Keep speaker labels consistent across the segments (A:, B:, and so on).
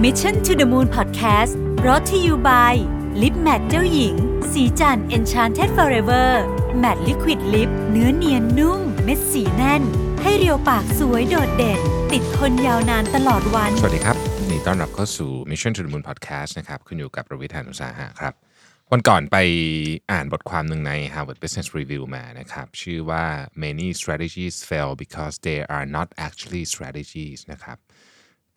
A: Mission to the Moon Podcast รอ t ธออยู่ by ลิปแมทเจ้าหญิง สีจัน Enchanted Forever Matte Liquid Lip เนื้อเนียนนุ่ม เม็ดสีแน่น ให้เรียวปากสวยโดดเด่น ติดทนยาวนานตลอดวัน
B: สวัสดีครับนดีต้อนรับเข้าสู่ Mission to the Moon Podcast นะครับคุณอยู่กับประวิทยานุสาหะครับ วันก่อนไปอ่านบทความหนึ่งใน Harvard Business Review มานะครับ ชื่อว่า many strategies fail because they are not actually strategies นะครับ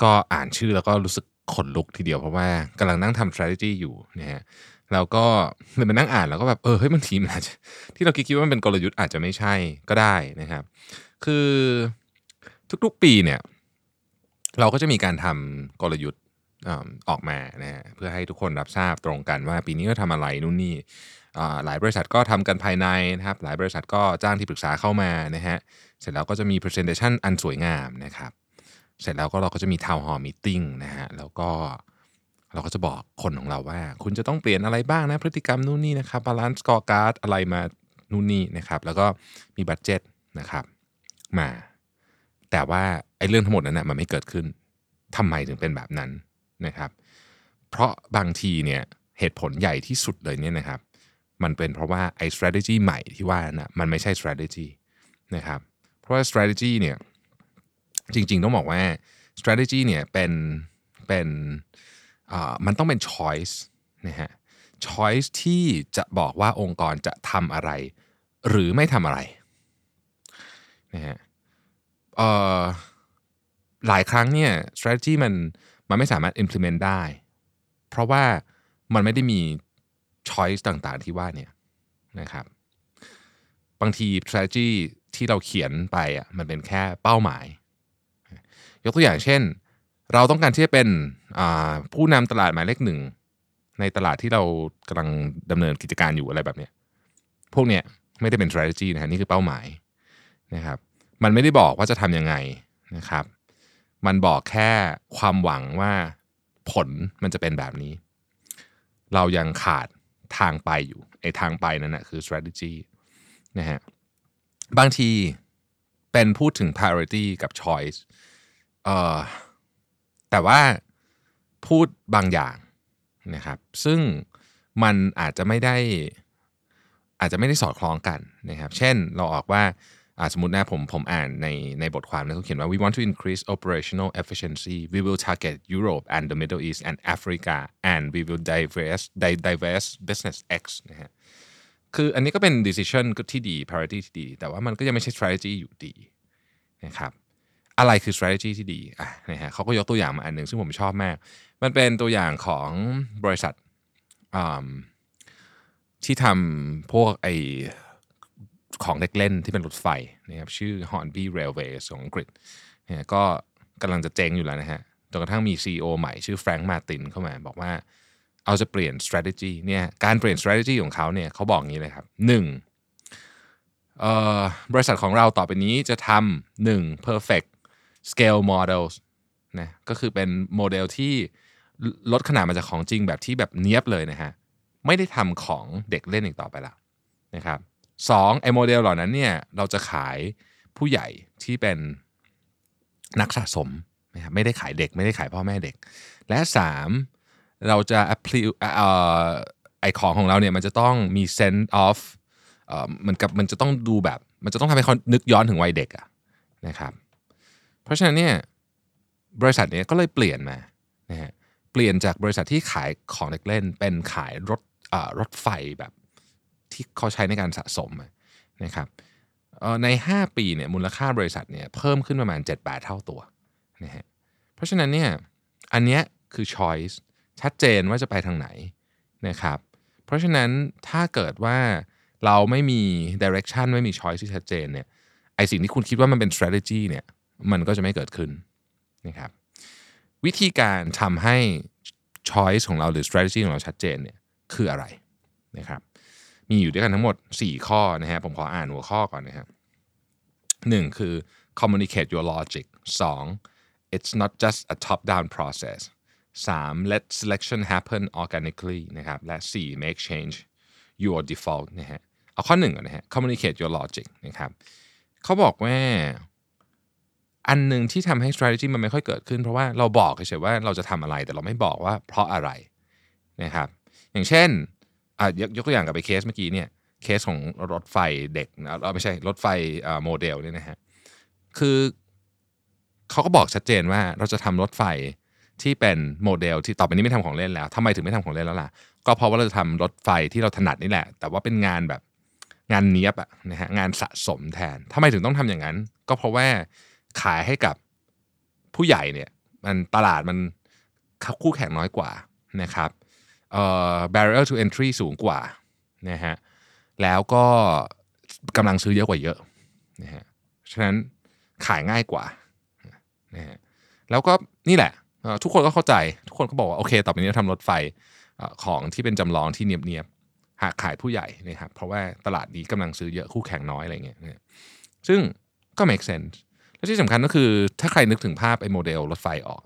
B: ก็อ่านชื่อแล้วก็รู้สึกขนลุกทีเดียวเพราะว่ากำลังนั่งทำ strategy อยู่นะฮะแล้วก็เลยมานั่งอ่านแล้วก็แบบเออเฮ้ยบางทีมันอาจจะที่เราคิดว่ามันเป็นกลยุทธ์อาจจะไม่ใช่ก็ได้นะครับ คือทุกๆปีเนี่ย เราก็จะมีการทำกลยุทธ์ออกมานะฮะเพื่อให้ทุกคนรับทราบตรงกันว่าปีนี้ก็ทำอะไรนู่นนี่หลายบริษัทก็ทำกันภายในนะครับ หลายบริษัทก็จ้างที่ปรึกษาเข้ามานะฮะเสร็จแล้วก็จะมี presentation อันสวยงามนะครับ เสร็จแล้วก็เราก็จะมี town hall meeting นะฮะแล้วก็เราก็จะบอกคนของเราว่า คุณจะต้องเปลี่ยนอะไรบ้างนะพฤติกรรมนู่นนี่นะครับ balance scorecard อะไรมานู่นนี่นะครับ แล้วก็มีบัตเจ็ตนะครับมา แต่ว่าไอ้เรื่องทั้งหมดนั้นนะมันไม่เกิดขึ้นทำไมถึงเป็นแบบนั้นนะครับ เพราะบางทีเนี่ยเหตุผลใหญ่ที่สุดเลยเนี่ยนะครับ มันเป็นเพราะว่าไอ้ strategy ใหม่ที่ว่านะมันไม่ใช่ strategy นะครับ เพราะว่า strategy เนี่ย จริง ๆ ต้องบอกว่า strategy เนี่ยเป็นเป็นมันต้องเป็น choice นะฮะ choice ที่จะบอกว่าองค์กรจะทำอะไร หรือไม่ทำอะไรนะฮะหลายครั้งเนี่ย strategy มันมันไม่สามารถ implement ได้ เพราะว่ามันไม่ได้มี choice ต่างๆ ที่ว่าเนี่ยนะครับบางที strategy ที่เราเขียนไปอะมันเป็นแค่เป้าหมาย ยกตัวอย่างเช่น เราต้องการที่จะเป็นผู้นำตลาดหมายเลขหนึ่งในตลาดที่เรากำลังดำเนินกิจการอยู่อะไรแบบเนี้ยพวกเนี้ยไม่ได้เป็น strategy นะฮะนี่คือเป้าหมายนะครับ มันไม่ได้บอกว่าจะทำยังไงนะครับ มันบอกแค่ความหวังว่าผลมันจะเป็นแบบนี้ เรายังขาดทางไปอยู่ไอ้ทางไปนั่นนะคือ strategy นะฮะบางทีเป็นพูดถึง priority กับ choice เออแต่ว่าพูดบางอย่างนะครับ ซึ่งมันอาจจะไม่ได้อาจจะไม่ได้สอดคล้องกันนะครับ เช่นเราออกว่าสมมตินะผมผมอ่านในในบทความนะเขาเขียนว่า we want to increase operational efficiency we will target Europe and the Middle East and Africa and we will divest di- divest business X นะฮะคืออันนี้ก็เป็น decision ที่ดี priority ที่ดี แต่ว่ามันก็ยังไม่ใช่ strategy อยู่ดีนะครับ อะไรคือ strategy ที่ดีอะนะฮะเขาก็ยกตัวอย่างมาอันหนึ่งซึ่งผมชอบมาก มันเป็นตัวอย่างของบริษัทที่ทำพวกไอของเด็กเล่นที่เป็นรถไฟนะครับชื่อ Hornby Railways ของอังกฤษเนี่ยก็กำลังจะเจ๊งอยู่แล้วนะฮะจนกระทั่งมี CEO ใหม่ชื่อแฟรงค์มาตินเข้ามาบอกว่าเอาจะเปลี่ยน strategy เนี่ยการเปลี่ยน strategy ของเขาเนี่ยเขาบอกงี้เลยครับหนึ่งบริษัทของเราต่อไปนี้จะทำหนึ่ง perfect scale models นะก็คือเป็นโมเดลที่ลดขนาดมาจากของจริงแบบที่แบบเนี้ยบเลยนะฮะ ไม่ได้ทำของเด็กเล่นอีกต่อไปแล้วนะครับสองไอ้โมเดลเหล่านั้นเนี่ยเราจะขายผู้ใหญ่ที่เป็นนักสะสมนะครับไม่ได้ขายเด็กไม่ได้ขายพ่อแม่เด็ก และสามเราจะ apply เอ่อไอของของเราเนี่ยมันจะต้องมี sense of เอ่อเหมันกับมันจะต้องดูแบบ มันจะต้องทำให้เขานึกย้อนถึงวัยเด็กอะนะครับ เพราะฉะนั้นเนี่ยบริษัทเนี้ยก็เลยเปลี่ยนมานะฮะเปลี่ยนจากบริษัทที่ขายของเด็กเล่น เป็นขายรถรถไฟแบบที่เขาใช้ในการสะสมนะครับใน 5 ปีเนี่ยมูลค่าบริษัทเนี่ยเพิ่มขึ้นประมาณ 7-8 เท่าตัวนะฮะเพราะฉะนั้นเนี่ยอันเนี้ยคือ choice ชัดเจนว่าจะไปทางไหนนะครับเพราะฉะนั้นถ้าเกิดว่าเราไม่มี direction ไม่มี choice ที่ชัดเจนเนี่ยไอสิ่งที่คุณคิดว่ามันเป็น strategy เนี่ย มันก็จะไม่เกิดขึ้นนะครับวิธีการทำให้ choice ของเราหรือ strategy ของเราชัดเจนเนี่ยคืออะไรนะครับมีอยู่ด้วยกันทั้งหมด 4 ข้อนะฮะผมขออ่านหัวข้อก่อนนะครับหนึ่งคือ communicate your logic 2 it's not just a top down process 3 let selection happen organically นะครับและ 4 make change your default นะฮะเอาข้อหนึ่งก่อนนะฮะ communicate your logic นะครับเขาบอกว่า อันหนึ่งที่ทำให้ strategy มันไม่ค่อยเกิดขึ้น เพราะว่าเราบอกเฉยๆว่าเราจะทำอะไรแต่เราไม่บอกว่าเพราะอะไรนะครับ อย่างเช่นยกยกตัวอย่างกับไปเคสเมื่อกี้เนี่ยเคสของรถไฟเด็กนะไม่ใช่รถไฟโมเดลเนี่ยนะฮะคือเขาก็บอกชัดเจนว่าเราจะทำรถไฟที่เป็นโมเดลที่ต่อไปนี้ไม่ทำของเล่นแล้วทำไมถึงไม่ทำของเล่นแล้วล่ะ ก็เพราะว่าเราจะทำรถไฟที่เราถนัดนี่แหละ แต่ว่าเป็นงานแบบงานเนี้ยบอะนะฮะงานสะสมแทนทำไมถึงต้องทำอย่างนั้น ก็เพราะว่า ขายให้กับผู้ใหญ่เนี่ยมันตลาดมันคู่แข่งน้อยกว่านะครับเอ่อ barrier to entry สูงกว่านะฮะแล้วก็กำลังซื้อเยอะกว่าเยอะนะฮะฉะนั้นขายง่ายกว่านะฮะแล้วก็นี่แหละทุกคนก็เข้าใจทุกคนก็บอกว่า โอเค ต่อไปนี้เราทำรถไฟของที่เป็นจำลองที่เนียบๆหากขายผู้ใหญ่นะครับเพราะว่าตลาดนี้กำลังซื้อเยอะคู่แข่งน้อยอะไรเงี้ยซึ่งก็ make sense และที่สำคัญก็คือ ถ้าใครนึกถึงภาพไอ้โมเดลรถไฟออก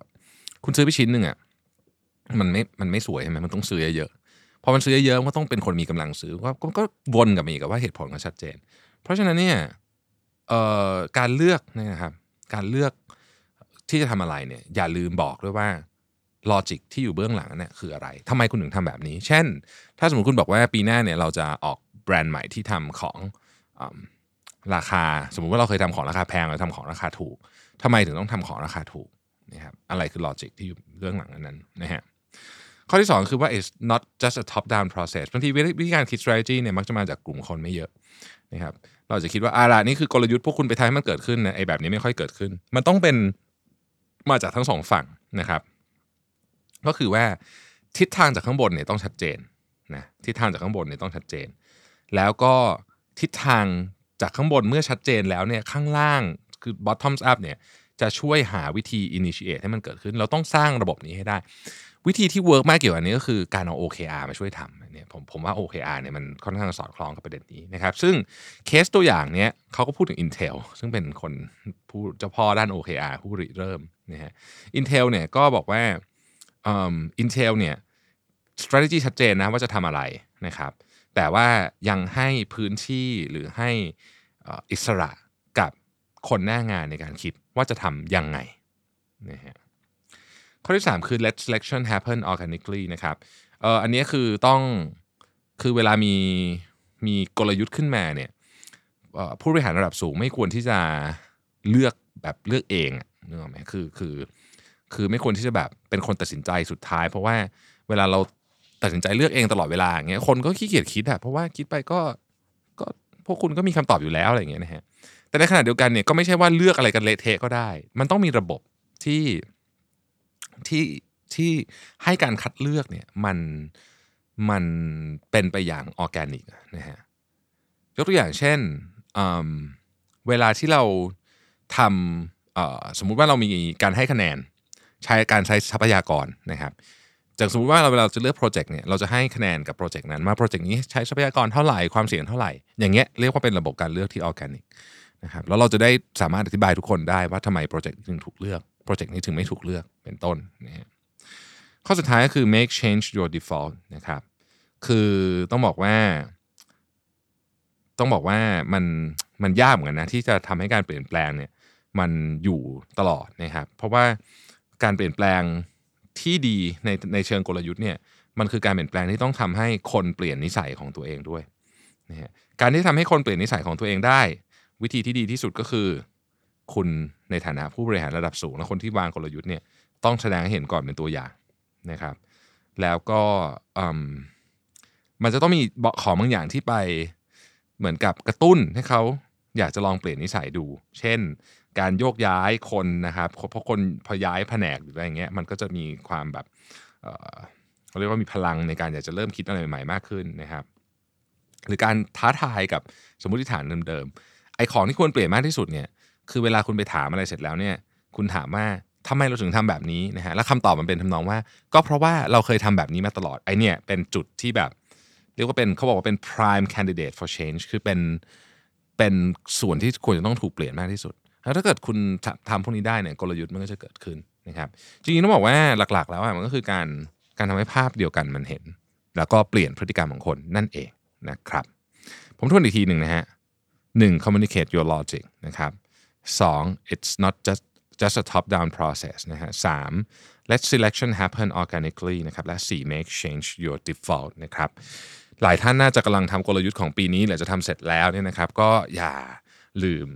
B: คุณซื้อไปชิ้นหนึ่งอะมันไม่มันไม่สวยใช่ไหมมันต้องซื้อเยอะพอมันซื้อเยอะก็ต้องเป็นคนมีกำลังซื้อก็ก็วนกับอีกับว่าเหตุผลก็ชัดเจน เพราะฉะนั้นเนี่ยการเลือกนะครับการเลือกที่จะทำอะไรเนี่ยอย่าลืมบอกด้วยว่า logic ที่อยู่เบื้องหลังเนี่ยคืออะไรทำไมคุณถึงทำแบบนี้ เช่น ถ้าสมมติคุณบอกว่าปีหน้าเนี่ยเราจะออกแบรนด์ใหม่ที่ทำของ ราคา สมมุติว่าเราเคยทำของราคาแพงเราทำของราคาถูกทำไมถึงต้องทำของราคาถูกนะครับอะไรคือ logic ที่อยู่เบื้องหลังนั้นนะฮะข้อที่ 2 คือว่า it's not just a top down process บางทีวิธีการคิด strategy เนี่ยมักจะมาจากกลุ่มคนไม่เยอะนะครับเราจะคิดว่าอาละนี่คือกลยุทธ์พวกคุณไปทำให้มันเกิดขึ้นนะไอ้แบบนี้ไม่ค่อยเกิดขึ้น มันต้องเป็นมาจากทั้งสองฝั่งนะครับ ก็คือว่าทิศทางจากข้างบนเนี่ยต้องชัดเจนนะทิศทางจากข้างบนเนี่ยต้องชัดเจน แล้วก็ทิศทาง จากข้างบนเมื่อชัดเจนแล้วเนี่ยข้างล่างคือ bottoms up เนี่ยจะช่วยหาวิธี initiate ให้มันเกิดขึ้น เราต้องสร้างระบบนี้ให้ได้ วิธีที่ work มากเกี่ยวกับนี้ก็คือการเอา OKR มาช่วยทำเนี่ยผมผมว่า OKR เนี่ยมันค่อนข้างสอดคล้องกับประเด็นนี้นะครับ ซึ่งเคสตัวอย่างเนี้ยเขาก็พูดถึง Intel ซึ่งเป็นคนผู้เจ้าพ่อด้าน OKR ผู้ริเริ่มนะฮะ Intel เนี่ยก็บอกว่าอืม Intel เนี่ย strategy ชัดเจนนะว่าจะทำอะไรนะครับ แต่ว่ายังให้พื้นที่หรือให้อิสระกับคนหน้างานในการคิดว่าจะทำยังไงนะฮะข้อที่ 3 คือ let selection happen organically นะครับเอออันนี้คือต้องคือเวลามีมีกลยุทธ์ขึ้นมาเนี่ยผู้บริหารระดับสูงไม่ควรที่จะเลือกแบบเลือกเองนึกออกไหมคือคือคือไม่ควรที่จะแบบเป็นคนตัดสินใจสุดท้าย เพราะว่าเวลาเรา ตัดสินใจเลือกเองตลอดเวลาอย่างเงี้ยคนก็ขี้เกียจคิดอะเพราะว่าคิดไปก็ก็พวกคุณก็มีคำตอบอยู่แล้วอะไรเงี้ยนะฮะแต่ในขณะเดียวกันเนี่ยก็ไม่ใช่ว่าเลือกอะไรกันเละเทะก็ได้ มันต้องมีระบบที่ที่ที่ให้การคัดเลือกเนี่ยมันมันเป็นไปอย่างออแกนิกนะฮะยกตัวอย่างเช่นเวลาที่เราทำสมมุติว่าเรามีการให้คะแนน ใช้การใช้ทรัพยากรนะครับ จากสมมติว่าเราเวลาจะเลือกโปรเจกต์เนี่ยเราจะให้คะแนนกับโปรเจกต์นั้นมาโปรเจกต์นี้ใช้ทรัพยากรเท่าไหร่ความเสี่ยงเท่าไหร่ อย่างเงี้ยเรียกว่าเป็นระบบการเลือกที่ออร์แกนิกนะครับแล้วเราจะได้สามารถอธิบายทุกคนได้ว่าทำไมโปรเจกต์ถึงถูกเลือกโปรเจกต์นี้ถึงไม่ถูกเลือกเป็นต้นนะฮะข้อสุดท้ายก็คือ make change your default นะครับคือต้องบอกว่า ต้องบอกว่ามันมันยากเหมือนกันนะที่จะทำให้การเปลี่ยนแปลงเนี่ยมันอยู่ตลอดนะครับเพราะว่าการเปลี่ยนแปลง ที่ดีในในเชิงกลยุทธ์เนี่ยมันคือการเปลี่ยนแปลงที่ต้องทำให้คนเปลี่ยนนิสัยของตัวเองด้วยนะฮะการที่ทำให้คนเปลี่ยนนิสัยของตัวเองได้ วิธีที่ดีที่สุดก็คือ คุณในฐานะผู้บริหารระดับสูงและคนที่วางกลยุทธ์เนี่ยต้องแสดงให้เห็นก่อนเป็นตัวอย่างนะครับ แล้วก็มันจะต้องมีของบางอย่างที่ไปเหมือนกับกระตุ้นให้เขา อยากจะลองเปลี่ยนนิสัยดู เช่น การโยกย้ายคนนะครับเพราะคนพอย้ายแผนกหรืออะไรเงี้ยมันก็จะมีความแบบเขาเรียกว่ามีพลังในการอยากจะเริ่มคิดอะไรใหม่ๆมากขึ้นนะครับ หรือการท้าทายกับสมมติฐานเดิมๆไอของที่ควรเปลี่ยนมากที่สุดเนี่ยคือเวลาคุณไปถามอะไรเสร็จแล้วเนี่ย คุณถามว่าทำไมเราถึงทำแบบนี้นะฮะแล้วคำตอบมันเป็นทำนองว่า ก็เพราะว่าเราเคยทำแบบนี้มาตลอดไอเนี่ยเป็นจุดที่แบบ เรียกว่าเป็นเขาบอกว่าเป็น prime candidate for change คือเป็น เป็นส่วนที่ควรจะต้องถูกเปลี่ยนมากที่สุด แล้วถ้าเกิดคุณทำพวกนี้ได้เนี่ยกลยุทธ์มันก็จะเกิดขึ้นนะครับจริงๆต้องบอกว่าหลักๆ แล้วมันก็คือการการทำให้ภาพเดียวกันมันเห็น แล้วก็เปลี่ยนพฤติกรรมของคนนั่นเองนะครับ ผมทวนอีกทีหนึ่งนะฮะหนึ่ง communicate your logic นะครับสอง it's not just just a top down process นะฮะสาม let selection happen organically นะครับ และสี่ make change your default นะครับ หลายท่านน่าจะกำลังทำกลยุทธ์ของปีนี้หรือจะทำเสร็จแล้วเนี่ยนะครับ ก็อย่าลืม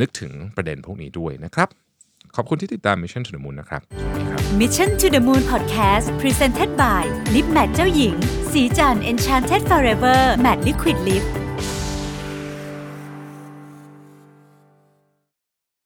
B: นึกถึงประเด็นพวกนี้ด้วยนะครับ ขอบคุณที่ติดตาม Mission to the Moon นะครับ
A: Mission to the Moon Podcast Presented by Lip Matte เจ้าหญิง สีจัน Enchanted Forever Matte Liquid Lip